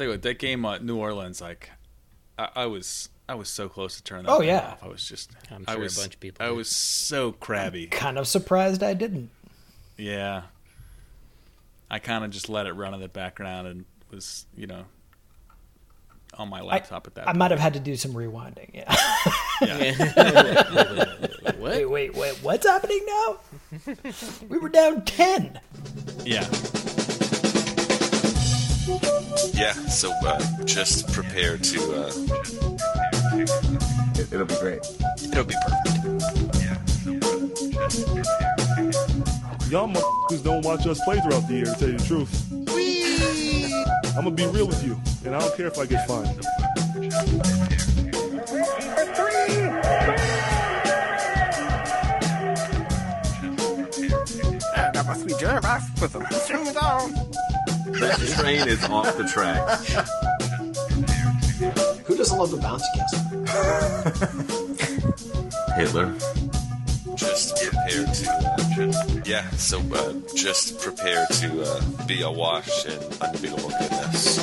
tell you what, that game at New Orleans, like, I, I was I was so close to turning oh, that Oh, yeah. off. I was just, I'm I sure a was, bunch of people I did. was so crabby. Kind of surprised I didn't. Yeah. I kind of just let it run in the background and was, you know, on my laptop at that. I might have had to do some rewinding. Yeah. Yeah. what? wait, wait, wait. What's happening now? we were down ten. yeah. Yeah, so uh, just prepare to. Uh, It, it'll be great. it'll be perfect. Y'all motherfuckers don't watch us play throughout the year, to tell you the truth. I'm gonna be real with you, and I don't care if I get fined. That must be Jervis with a string down. That train is off the track. Who doesn't love the bouncy castle? Hitler. Just prepare to. Uh, yeah, so uh, just prepare to uh, be awash in unbeatable goodness.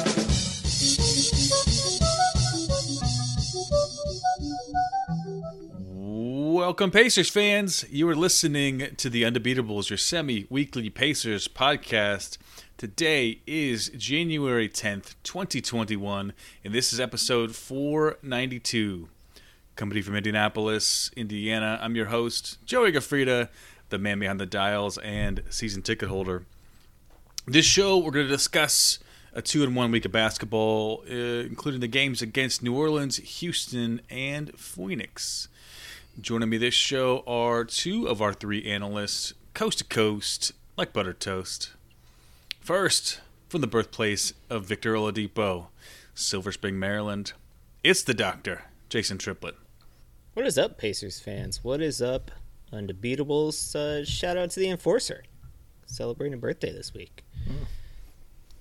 Welcome, Pacers fans. You are listening to the Undebeatables, your semi weekly Pacers podcast. Today is January 10th, 2021, and this is episode 492. Company from Indianapolis, Indiana. I'm your host, Joey Gaffrida, the man behind the dials and season ticket holder. This show, we're going to discuss a two in one week of basketball, uh, including the games against New Orleans, Houston, and Phoenix. Joining me this show are two of our three analysts, coast to coast, like butter toast. First, from the birthplace of Victor Oladipo, Silver Spring, Maryland, it's the doctor, Jason Triplett. What is up, Pacers fans? What is up, Undebeatables? Uh, shout out to the Enforcer, celebrating a birthday this week.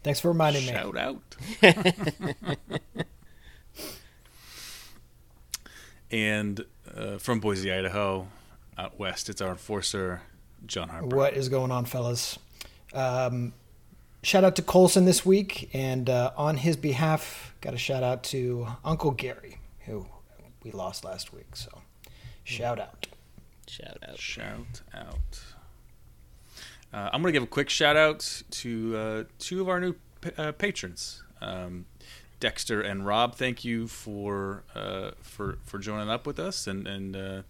Thanks for reminding me. Shout out. and uh, from Boise, Idaho, out west, it's our enforcer, John Harper. What is going on, fellas? Um, shout out to Colson this week, and uh, on his behalf, got a shout out to Uncle Gary, who we lost last week. So, shout out. Shout out. Shout out. Uh, I'm going to give a quick shout out to uh, two of our new pa- uh, patrons, um, Dexter and Rob. Thank you for uh, for for joining up with us and and uh,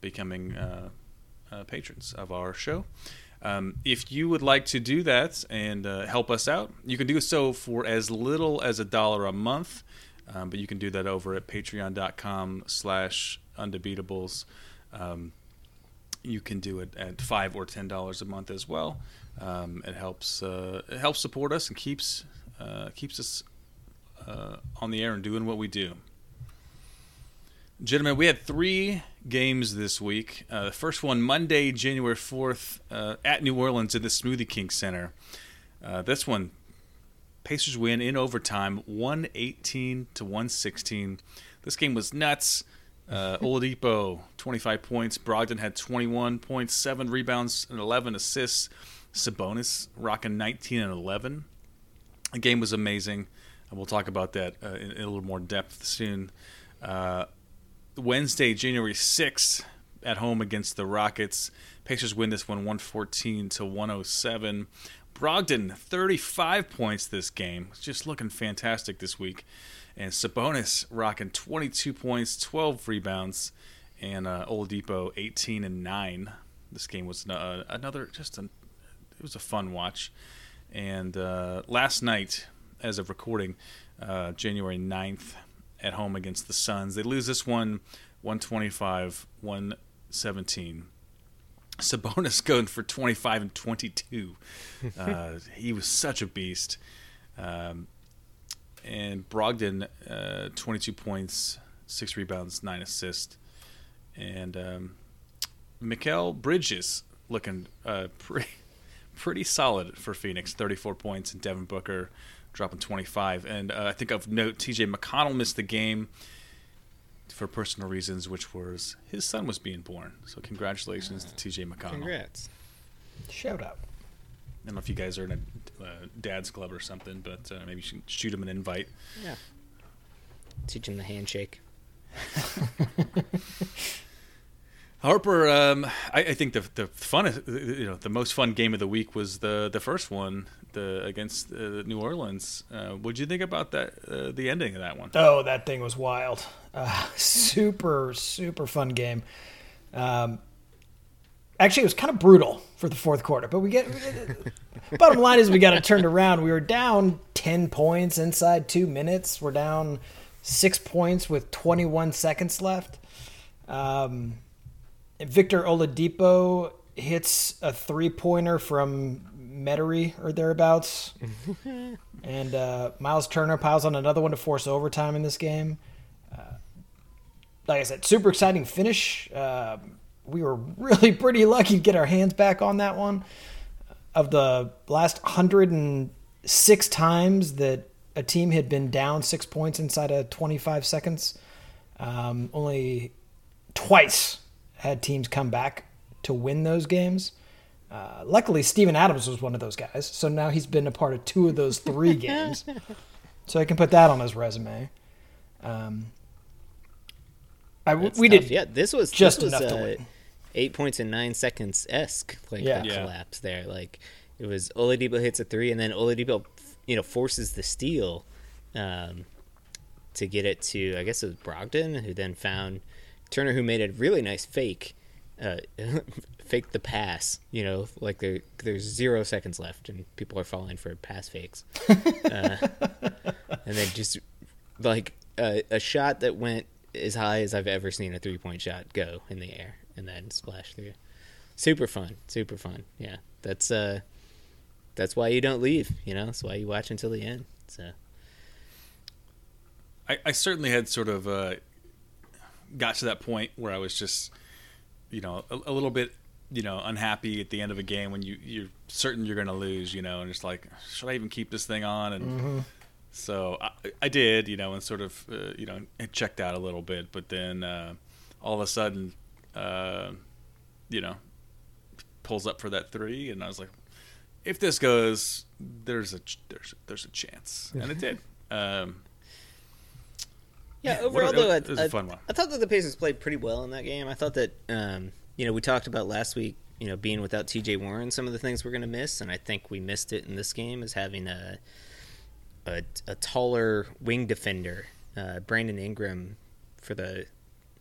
becoming uh, uh, patrons of our show. Um, if you would like to do that and uh, help us out, you can do so for as little as a dollar a month. Um, but you can do that over at patreon.com slash undebeatables. Um, you can do it at five or ten dollars a month as well. Um, it helps uh, it helps support us and keeps uh, keeps us uh, on the air and doing what we do. Gentlemen, we had three games this week. Uh, the first one Monday, January fourth, uh, at New Orleans at the Smoothie King Center. Uh, this one, Pacers win in overtime, one eighteen to one sixteen. This game was nuts. Uh, Oladipo, 25 points. Brogdon had 21 points, 7 rebounds, and 11 assists. Sabonis rocking 19 and 11. The game was amazing. And we'll talk about that uh, in, in a little more depth soon. Uh, Wednesday, January 6th, at home against the Rockets. Pacers win this one 114 to 107. Brogdon, 35 points this game. Just looking fantastic this week. And Sabonis rocking 22 points, 12 rebounds, and uh, Oladipo 18 and 9. This game was uh, another just an, it was a fun watch. And uh, last night, as of recording, uh, January 9th, at home against the Suns, they lose this one 125 117. Sabonis going for 25 and 22. Uh, he was such a beast. Um, and Brogdon, uh, 22 points, six rebounds, nine assists, and um, Mikal Bridges looking uh, pretty pretty solid for Phoenix, 34 points, and Devin Booker dropping 25. And uh, I think of note, T.J. McConnell missed the game for personal reasons, which was his son was being born. So congratulations to T.J. McConnell. Congrats. Shout out. I don't know if you guys are in a uh, dad's club or something, but uh, maybe you should shoot him an invite. Yeah. Teach him the handshake. Harper, um, I, I think the the funnest, you know, the most fun game of the week was the the first one, the against uh, New Orleans. Uh, what did you think about that? Uh, the ending of that one? Oh, that thing was wild. Uh, super, super fun game. Um, actually, it was kind of brutal for the fourth quarter, but we get. bottom line is we got it turned around. We were down ten points inside two minutes. We're down six points with 21 seconds left. Um, Victor Oladipo hits a three pointer from Metairie or thereabouts, and uh, Miles Turner piles on another one to force overtime in this game. Uh, like I said, super exciting finish. Uh, we were really pretty lucky to get our hands back on that one. Of the last 106 times that a team had been down six points inside of 25 seconds, um, only twice had teams come back to win those games. Uh, luckily, Steven Adams was one of those guys, so now he's been a part of two of those three games. So I can put that on his resume. Um, I, That's we tough. did Yeah, this was just this was, enough to uh, win. Eight points in nine seconds esque, like Yeah. Yeah. collapse there. Like it was Oladipo hits a three, and then Oladipo, you know, forces the steal um, to get it to I guess it was Brogdon, who then found Turner, who made a really nice fake, uh, fake the pass. You know, like there there's zero seconds left, and people are falling for pass fakes, uh, and then just like a, a shot that went as high as I've ever seen a three point shot go in the air and then splash through. Super fun, super fun. Yeah, that's uh, that's why you don't leave. You know, that's why you watch until the end. So I, I certainly had sort of uh, got to that point where I was just, you know, a, a little bit, you know, unhappy at the end of a game when you you're certain you're going to lose, you know, and it's like, should I even keep this thing on? And so I, I did, you know, and sort of, uh, you know, it checked out a little bit, but then uh, all of a sudden, uh, you know, pulls up for that three, and I was like, if this goes, there's a ch- there's there's a chance, and it did. Um, yeah, overall a- though, I, it was a I- fun one. I thought that the Pacers played pretty well in that game. I thought that um, you know we talked about last week, you know, being without T.J. Warren, some of the things we're going to miss, and I think we missed it in this game is having a a, a taller wing defender. Uh, Brandon Ingram for the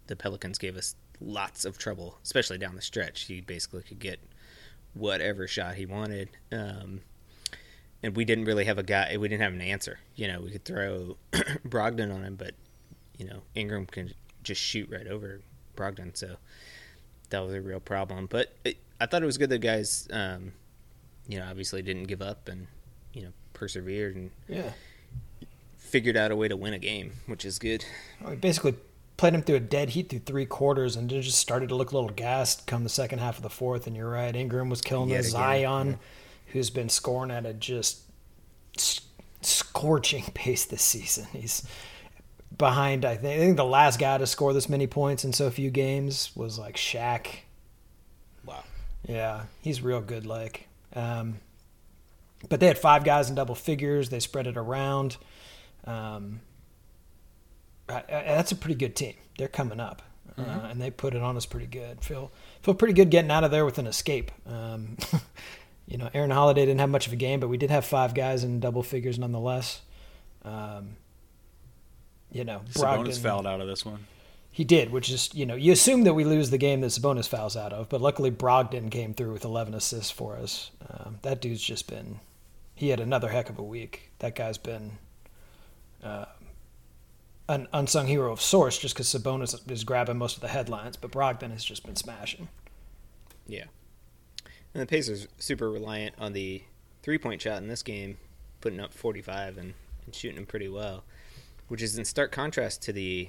the Pelicans gave us lots of trouble, especially down the stretch. He basically could get whatever shot he wanted. Um, and we didn't really have a guy. We didn't have an answer. You know, we could throw Brogdon on him, but you know Ingram can just shoot right over Brogdon. So that was a real problem. But it, I thought it was good that guys, um, you know, obviously didn't give up and you know persevered and Yeah. figured out a way to win a game, which is good. We basically played him through a dead heat through three quarters and just started to look a little gassed come the second half of the fourth. And you're right, Ingram was killing Yet the Zion, who's been scoring at a just scorching pace this season. He's behind, I think, I think the last guy to score this many points in so few games was like Shaq. Wow. Yeah, he's real good. Like, um, but they had five guys in double figures. They spread it around. Um, I, I, that's a pretty good team. They're coming up, uh, and they put it on us pretty good. Feel feel pretty good getting out of there with an escape. Um, you know, Aaron Holiday didn't have much of a game, but we did have five guys in double figures nonetheless. Um, you know, Sabonis fouled out of this one. he did, which is, you know, you assume that we lose the game that Sabonis fouls out of, but luckily Brogdon came through with 11 assists for us. Um, that dude's just been, he had another heck of a week. That guy's been uh, an unsung hero of sorts just because Sabonis is grabbing most of the headlines, but Brogdon has just been smashing. Yeah. And the Pacers super reliant on the three point shot in this game, putting up 45 and, and shooting them pretty well, which is in stark contrast to the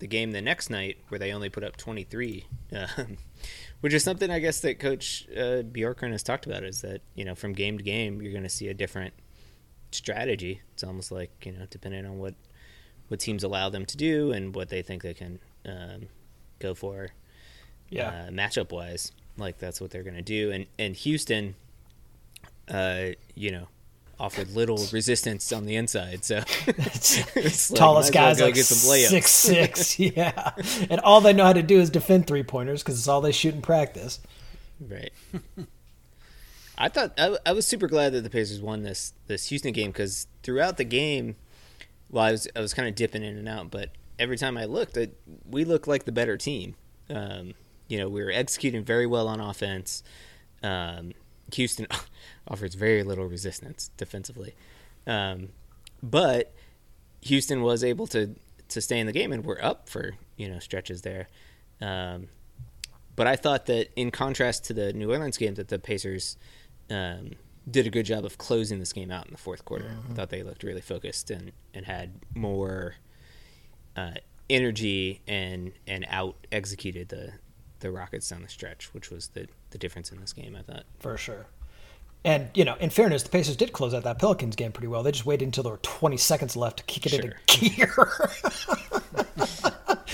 the game the next night where they only put up 23, um, which is something I guess that Coach uh, has talked about is that you know from game to game you're going to see a different strategy. It's almost like you know depending on what what teams allow them to do and what they think they can um, go for Yeah. uh, matchup wise. Like that's what they're going to do. And and Houston, uh, you know, offered little resistance on the inside. So it's like, Tallest guys well like get some layups. six six, yeah, and all they know how to do is defend three pointers because it's all they shoot in practice. Right. I thought I, I was super glad that the Pacers won this this Houston game because throughout the game, well, I was I was kind of dipping in and out, but every time I looked, it, we looked like the better team. Um, you know, we were executing very well on offense. Um, Houston offers very little resistance defensively, um, but Houston was able to to stay in the game and we're up for you know stretches there. Um, but I thought that in contrast to the New Orleans game, that the Pacers um, did a good job of closing this game out in the fourth quarter. I thought they looked really focused and, and had more uh, energy and and out executed the the Rockets down the stretch, which was the the difference in this game. I thought. for sure. And you know, in fairness, the Pacers did close out that Pelicans game pretty well. They just waited until there were 20 seconds left to kick it into gear.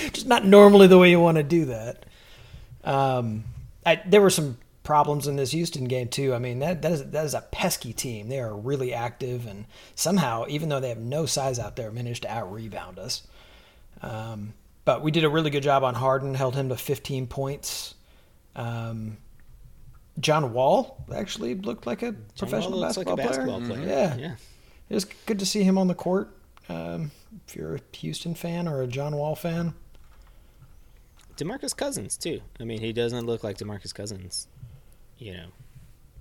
just not normally the way you want to do that. Um, I, there were some problems in this Houston game too. I mean, that that is that is a pesky team. They are really active, and somehow, even though they have no size out there, managed to out rebound us. Um, but we did a really good job on Harden. Held him to 15 points. Um, John Wall actually looked like a professional Wall looks like a basketball, basketball player. player. Yeah. Yeah. it was good to see him on the court. Um, if you're a Houston fan or a John Wall fan, Demarcus Cousins too. I mean, he doesn't look like Demarcus Cousins, you know,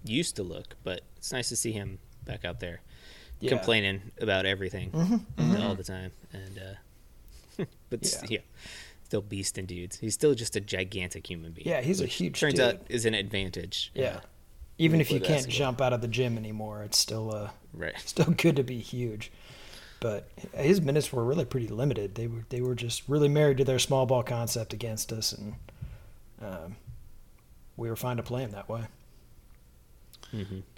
used to look, but it's nice to see him back out there Yeah. complaining about everything Mm-hmm, all the time. And uh, but Yeah. yeah. Still beast in dudes. He's still just a gigantic human being. Yeah, he's a huge Turns dude. out is an advantage. yeah. uh, Even if you can't basketball. jump out of the gym anymore, it's still uh, right. still good to be huge. But his minutes were really pretty limited. They were they were just really married to their small ball concept against us, and um, we were fine to play him that way.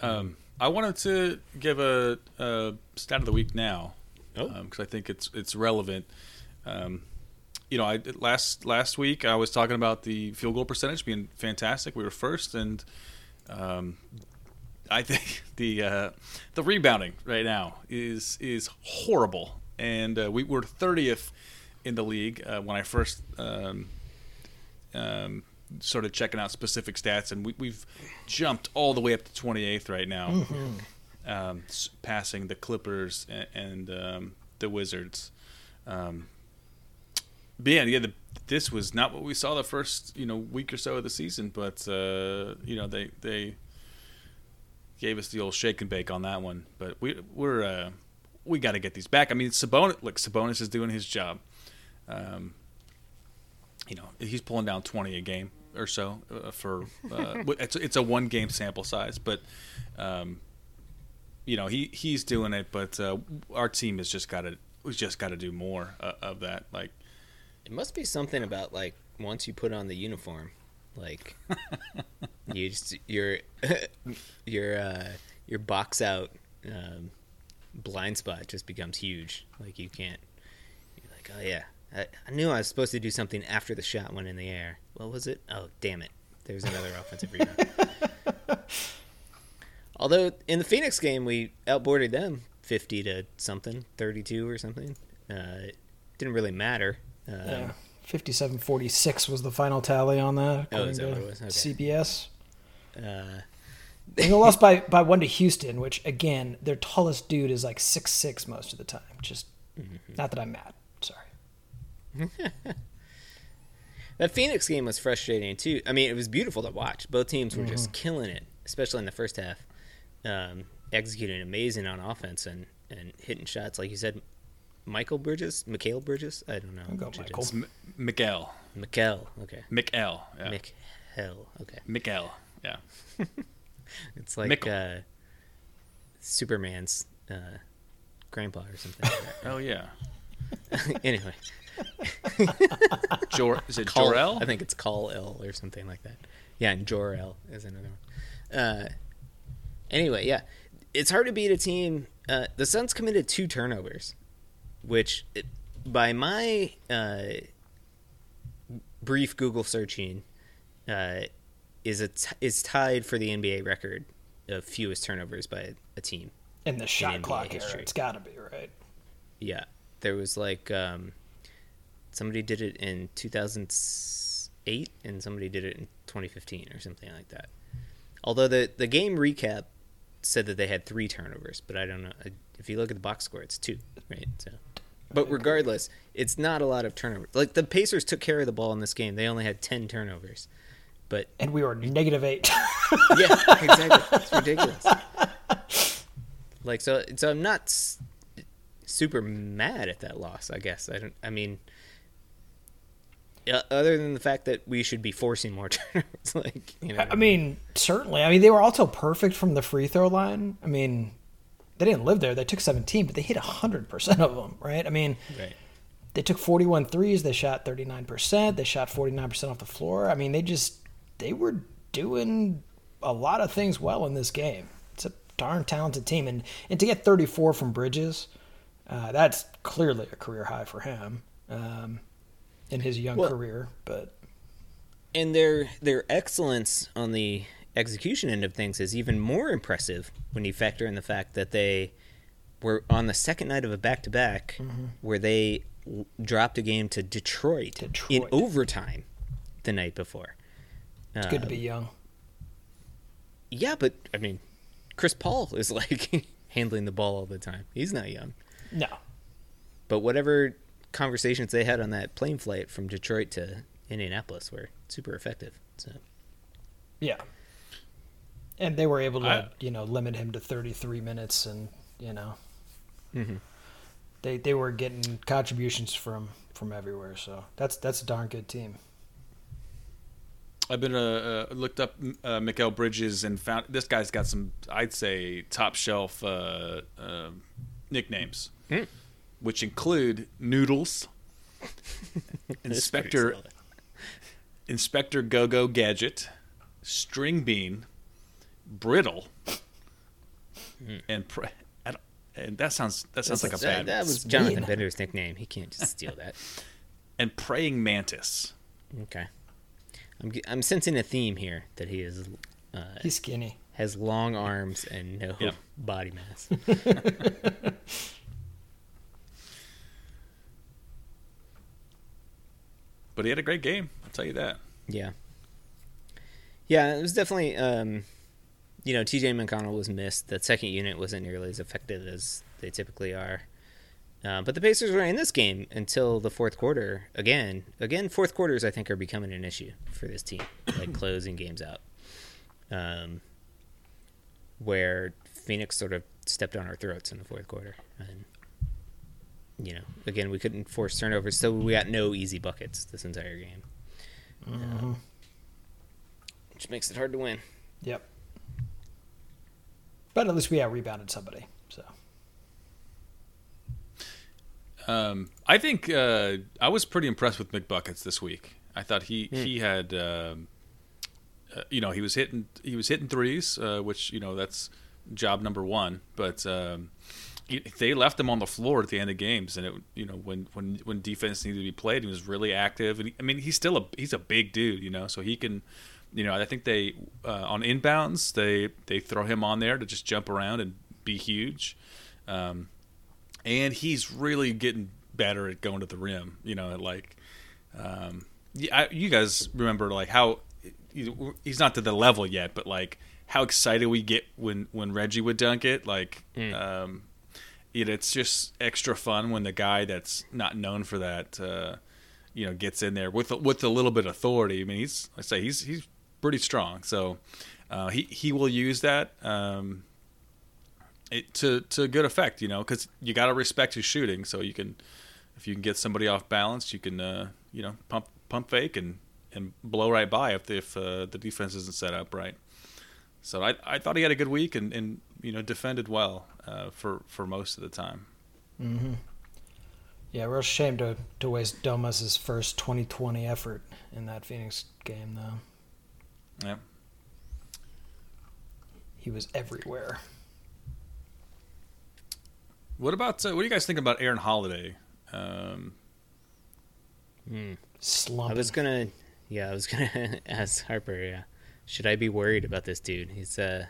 Um, I wanted to give a, a stat of the week now Oh. because I think it's it's relevant. Um, you know, I last last week I was talking about the field goal percentage being fantastic. We were first, and um, I think the uh, the rebounding right now is is horrible, and uh, we were thirtieth in the league uh, when I first um, um, started checking out specific stats, and we, we've jumped all the way up to 28th right now, um, s- passing the Clippers and, and um, the Wizards. Um, but yeah, yeah, the, this was not what we saw the first you know week or so of the season, but uh, you know they they gave us the old shake and bake on that one. But we we're uh, we got to get these back. I mean, Sabonis, look, Sabonis is doing his job. Um, you know, he's pulling down 20 a game or so uh, for uh, it's it's a one game sample size, but um, you know he he's doing it. But uh, our team has just got to we just got to do more uh, of that. Like It must be something about like once you put on the uniform, like you just your your uh, your box out um, blind spot just becomes huge. Like you can't. You're like, oh yeah, I, I knew I was supposed to do something after the shot went in the air. What was it? Oh damn it! There's another offensive rebound. Although in the Phoenix game we outboarded them fifty to something, thirty-two or something. Uh, it didn't really matter. Um, Yeah. 57-46 was the final tally on that, Oh, is that to what it was? Okay. CBS. Uh, And they lost by, by one to Houston, which again, their tallest dude is like six six most of the time. Just Mm-hmm. not that I'm mad. Sorry. that Phoenix game was frustrating too. I mean, it was beautiful to watch. Both teams were Mm-hmm. just killing it, especially in the first half, um, executing amazing on offense and, and hitting shots. Like you said, Michael Bridges, Mikhail Bridges. I don't know. I'll go Michael. is. M- Mikael, Mikhail. Okay. Mikael, yeah. Mikhail. Okay. Mikael, yeah. It's like uh, Superman's uh, grandpa or something. Like Oh yeah. anyway, Jor is it Call, Jor-El? I think it's Kal-El or something like that. Yeah, and Jor-El is another one. Uh, anyway, yeah, it's hard to beat a team. Uh, the Suns committed two turnovers, which, it, by my uh, brief Google searching, uh, is a t- is tied for the NBA record of fewest turnovers by a team. In the shot NBA clock era, history. it's got to be right. Yeah, there was like um, somebody did it in 2008, and somebody did it in 2015 or something like that. Although the the game recap said that they had three turnovers, but I don't know. If you look at the box score, it's two, right? So, but regardless, it's not a lot of turnovers. Like the Pacers took care of the ball in this game; they only had 10 turnovers. But And we were negative eight. yeah, exactly. It's ridiculous. Like so, so I'm not s- super mad at that loss. I guess I don't. I mean, other than the fact that we should be forcing more turnovers, like you know, I mean, certainly. I mean, they were also perfect from the free throw line. I mean, they didn't live there. They took 17, but they hit 100% of them, right? I mean, right. they took 41 threes. They shot 39%. They shot 49% off the floor. I mean, they just, they were doing a lot of things well in this game. It's a darn talented team. And, and to get 34 from Bridges, uh, that's clearly a career high for him um, in his young Well- career. But and their their excellence on the execution end of things is even more impressive when you factor in the fact that they were on the second night of a back to back where they w- dropped a game to Detroit, in overtime the night before. it's good to be um, young. Yeah, but I mean, Chris Paul is like handling the ball all the time. He's not young. No. But whatever conversations they had on that plane flight from Detroit to Indianapolis were super effective. So Yeah. And they were able to, I- you know, limit him to 33 minutes and, you know, Mhm. they they were getting contributions from from everywhere. So that's that's a darn good team. I've been uh, uh, looked up uh, Mikal Bridges and found this guy's got some I'd say top shelf uh, uh, nicknames, Hmm. which include Noodles, Inspector. Inspector Go Go Gadget, String Bean, Brittle, and pr- and that sounds that sounds like a that, bad that was Speed. Jonathan Bender's nickname. He can't just steal that. and Praying Mantis. Okay. I'm I'm sensing a theme here that he is uh, He's skinny. has long arms and no Yeah. body mass. But he had a great game. I'll tell you that. Yeah. Yeah, it was definitely um you know, TJ McConnell was missed. The second unit wasn't nearly as effective as they typically are. Uh, but the Pacers were in this game until the fourth quarter. Again, again, fourth quarters I think are becoming an issue for this team, like closing games out. Um, where Phoenix sort of stepped on our throats in the fourth quarter, and you know, again, we couldn't force turnovers, so we got no easy buckets this entire game, Um, which makes it hard to win. Yep. But at least we out rebounded somebody. So Um, I think uh, I was pretty impressed with McBuckets this week. I thought he he had, um, uh, you know, he was hitting he was hitting threes, uh, which you know that's job number one. But um, he- they left him on the floor at the end of games, and it you know when when when defense needed to be played, he was really active. And he, I mean, he's still a he's a big dude, you know, so he can. You know, I think they uh, on inbounds they they throw him on there to just jump around and be huge. Um, and he's really getting better at going to the rim. You know, like, um, yeah, I, you guys remember like how he's not to the level yet, but like how excited we get when when Reggie would dunk it. Like, um, you know, it's just extra fun when the guy that's not known for that, uh, you know, gets in there with with a little bit of authority. I mean, he's I say he's he's pretty strong, so uh, he he will use that. Um, it, to to good effect, you know, because you got to respect his shooting. So you can, if you can get somebody off balance, you can, uh, you know, pump pump fake and and blow right by if the, if uh, the defense isn't set up right. So I I thought he had a good week and and you know defended well uh, for for most of the time. yeah, real shame to to waste Domas's first 2020 effort in that Phoenix game though. Yeah. He was everywhere. What about uh, what do you guys think about Aaron Holiday? Um, I Slumping. was gonna, yeah, I was gonna ask Harper. Yeah, should I be worried about this dude? He's uh,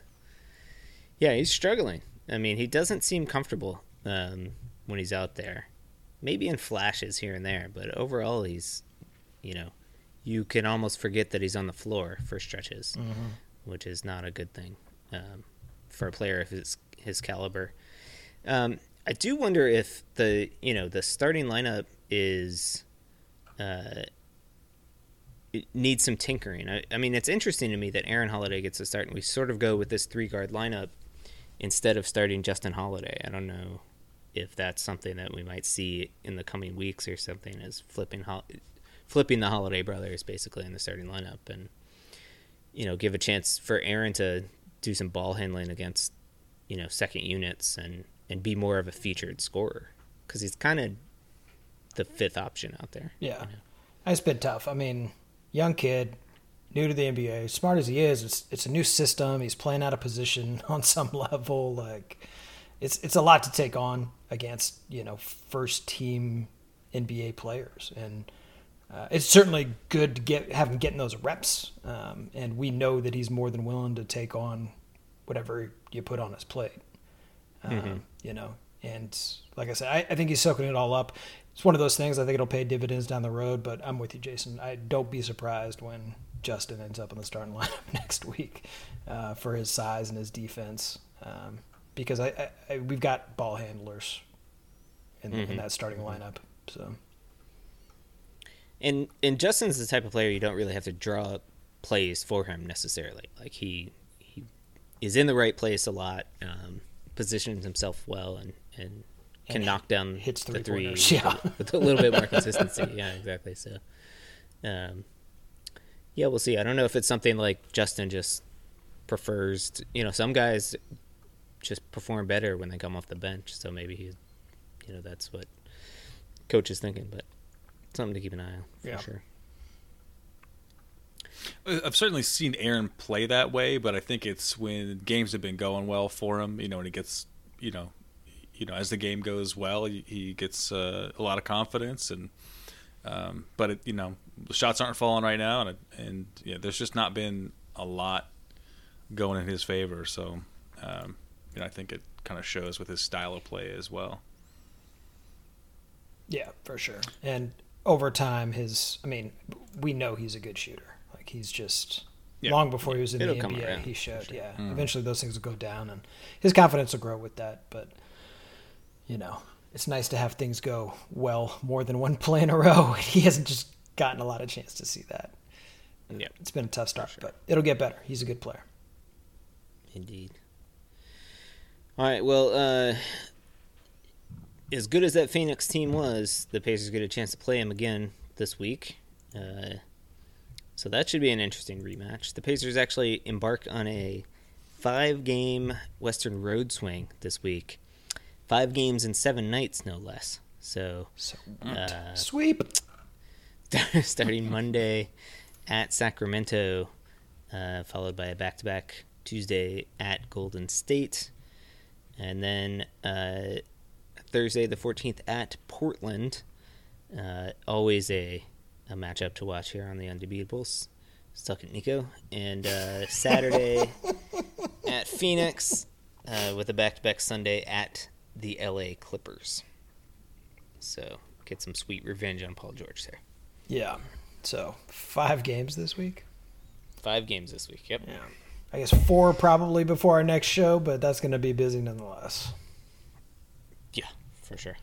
Yeah, he's struggling. I mean, he doesn't seem comfortable um, when he's out there. Maybe in flashes here and there, but overall, he's, you know, you can almost forget that he's on the floor for stretches, which is not a good thing um, for a player of his his caliber. Um, I do wonder if the you know the starting lineup is uh, it needs some tinkering. I, I mean, it's interesting to me that Aaron Holiday gets a start, and we sort of go with this three guard lineup instead of starting Justin Holiday. I don't know if that's something that we might see in the coming weeks or something as flipping Hol- flipping the Holiday brothers basically in the starting lineup and you know give a chance for Aaron to do some ball handling against you know second units and and be more of a featured scorer because he's kind of the fifth option out there. Yeah, it's been tough. I mean, young kid, new to the NBA, smart as he is, it's it's a new system. He's playing out of position on some level. Like, it's it's a lot to take on against you know first team NBA players, and uh, it's certainly good to get have him getting those reps. Um, and we know that he's more than willing to take on whatever you put on his plate. Um, You know, and like I said, I, I think he's soaking it all up. It's one of those things. I think it'll pay dividends down the road. But I'm with you, Jason. I don't be surprised when Justin ends up in the starting lineup next week uh, for his size and his defense, um, because I, I, I we've got ball handlers in, in that starting lineup. So And and Justin's the type of player you don't really have to draw up plays for him necessarily. Like he he is in the right place a lot, um, positions himself well, and and can And knock down hits the three three-pointers, yeah. with a little bit more consistency. Yeah, exactly. So, um, yeah, we'll see. I don't know if it's something like Justin just prefers. To, you know, some guys just perform better when they come off the bench. So maybe he, you know, that's what coach is thinking. But something to keep an eye on for Yeah. sure. I've certainly seen Aaron play that way, but I think it's when games have been going well for him. You know, when he gets, you know, you know, as the game goes well, he, he gets uh, a lot of confidence, and um, but it, you know, the shots aren't falling right now, and it, and yeah, there's just not been a lot going in his favor. So, um, you know, I think it kind of shows with his style of play as well. yeah, for sure. And over time, his I mean, we know he's a good shooter. Like he's just Yeah. long before he was in It'll the NBA, around, he showed. sure. Yeah, Mm-hmm. eventually those things will go down, and his confidence will grow with that. But you know, it's nice to have things go well more than one play in a row. He hasn't just gotten a lot of chance to see that. Yeah, It's been a tough start, but it'll get better. He's a good player. indeed. All right. Well, uh, as good as that Phoenix team was, the Pacers get a chance to play him again this week. Uh, so that should be an interesting rematch. The Pacers actually embark on a five-game Western road swing this week. Five games in seven nights, no less. So So uh, sweep. starting Monday at Sacramento, uh, followed by a back to back Tuesday at Golden State, and then uh, Thursday the 14th at Portland. Uh, always a, a matchup to watch here on the Undebeatables. Stuck at Nico. And uh, Saturday at Phoenix, uh, with a back to back Sunday at the LA Clippers. So get some sweet revenge on Paul George there. Yeah. So five games this week. Five games this week. Yep. Yeah. I guess four probably before our next show, but that's going to be busy nonetheless. Yeah, for sure.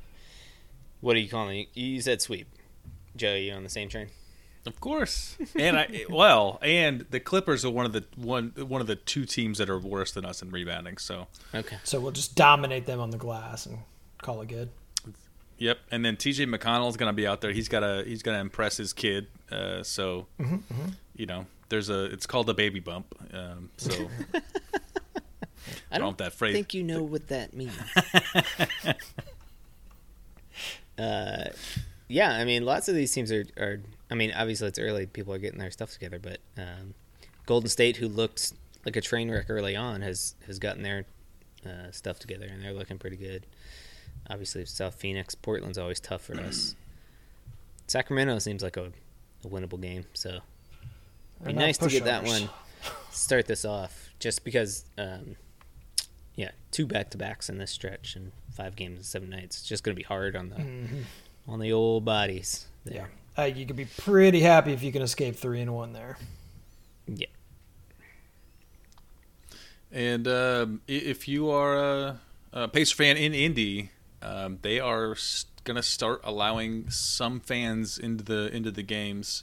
What are you calling it? You said sweep. Joe, you on the same train? Of course, and I well, and the Clippers are one of the one one of the two teams that are worse than us in rebounding. So, Okay. So we'll just dominate them on the glass and call it good. yep. And then T.J. McConnell is going to be out there. He's got to he's going to impress his kid. Uh, so, you know, there's a it's called a baby bump. Um, so I know don't if that phrase- think you know what that means. uh, yeah, I mean, lots of these teams are, are. I mean, obviously it's early; people are getting their stuff together. But um, Golden State, who looked like a train wreck early on, has has gotten their uh, stuff together, and they're looking pretty good. Obviously, South Phoenix, Portland's always tough for us. Sacramento seems like a, a winnable game, so it'd be nice to get that one start this off just because um, yeah, two back to backs in this stretch and five games in seven nights. It's just going to be hard on the on the old bodies. Yeah. Uh, you could be pretty happy if you can escape three and one there. Yeah. And um, if you are a, a Pacer fan in Indy, um, they are going to start allowing some fans into the into the games.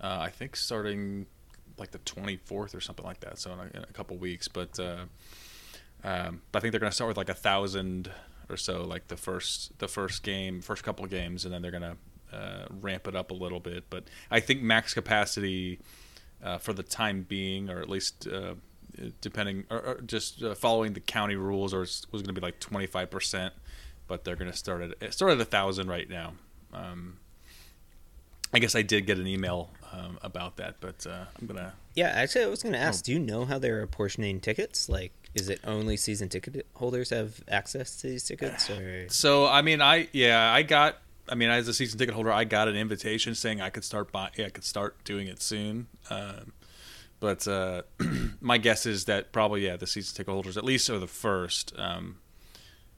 Uh, I think starting like the 24th or something like that. So in a, in a couple weeks, but uh, um, but I think they're going to start with like a thousand or so, like the first the first game, first couple of games, and then they're going to uh, ramp it up a little bit. But I think max capacity uh, for the time being, or at least uh, depending, or, or just uh, following the county rules, or was going to be like twenty five percent. But they're going to start at it start at a thousand right now. Um, I guess I did get an email um, about that, but uh, I'm gonna. Yeah, actually, I was going to ask, do you know how they're apportioning tickets? Like, is it only season ticket holders have access to these tickets, or So I mean, I yeah, I got. I mean, as a season ticket holder, I got an invitation saying I could start buy, I could start doing it soon. Um, but uh, my guess is that probably yeah, the season ticket holders at least are the first. Um,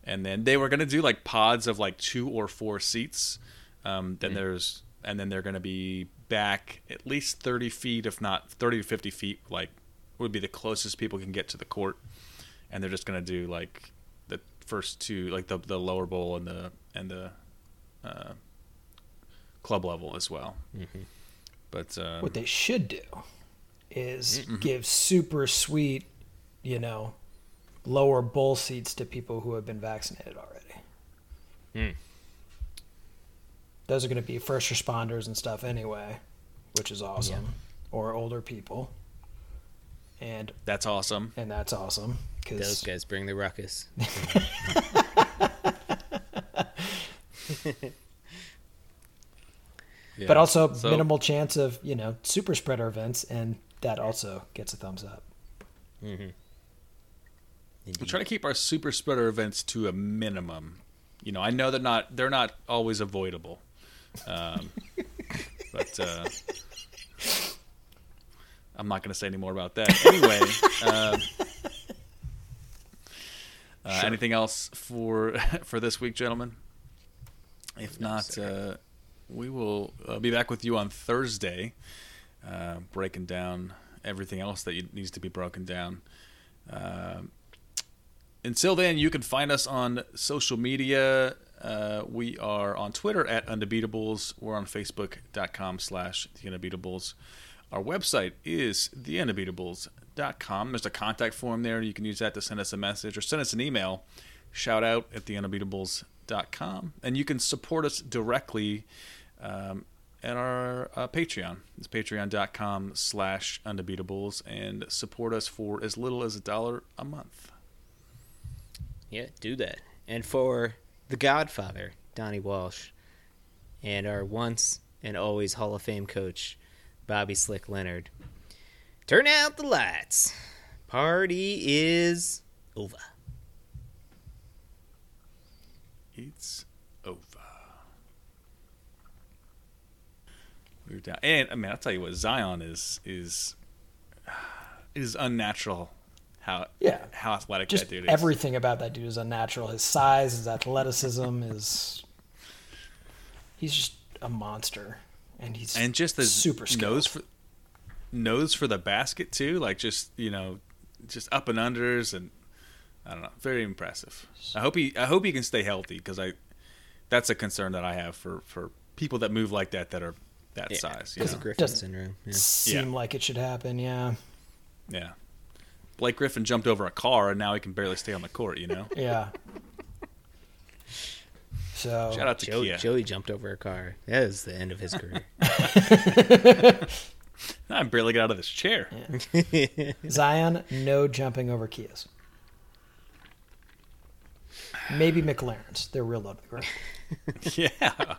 and then they were going to do like pods of like two or four seats. Um, then there's and then they're going to be back at least 30 feet, if not 30 to 50 feet, like would be the closest people can get to the court. And they're just going to do like the first two, like the the lower bowl and the and the uh, club level as well. But um, What they should do is give super sweet, you know, lower bowl seats to people who have been vaccinated already. Those are going to be first responders and stuff anyway, which is awesome, or older people, and that's awesome. and that's awesome those guys bring the ruckus? Yeah. but also So- minimal chance of you know super spreader events, and that also gets a thumbs up. Mm-hmm. We try to keep our super spreader events to a minimum. You know, I know they're not they're not always avoidable, um, but uh, I'm not going to say any more about that. Anyway, um, uh, anything else for for this week, gentlemen? If not, uh, we will uh, be back with you on Thursday, uh, breaking down everything else that needs to be broken down. Um until then, you can find us on social media. Uh, we are on Twitter at Undebeatables. We're on Facebook.com slash The Undebeatables. Our website is TheUndebeatables.com. There's a contact form there. You can use that to send us a message or send us an email. Shout out at TheUndebeatables.com. And you can support us directly um, at our uh, Patreon. It's patreon.com slash Undebeatables and support us for as little as a dollar a month. Yeah, do that. And for the Godfather, Donnie Walsh, and our once and always Hall of Fame coach, Bobby Slick Leonard, turn out the lights. Party is over. It's over. We were down, and I mean, I'll tell you what, Zion is is is unnatural. How Yeah. how athletic Just that dude is. everything about that dude is unnatural. His size, his athleticism, is he's just a monster, and he's and just the super skilled. nose for nose for the basket too. Like just you know, just up and unders, and I don't know, very impressive. I hope he I hope he can stay healthy because I that's a concern that I have for for people that move like that that are that Yeah, size. You because know? Griffin Doesn't syndrome. Yeah. seem Yeah. like it should happen. Yeah, Yeah. Blake Griffin jumped over a car and now he can barely stay on the court, you know? yeah. So Shout out to Joey, Kia. Joey jumped over a car. That was the end of his career. I barely got out of this chair. Zion, no jumping over Kias. Maybe McLarens. They're real low to the ground. Yeah.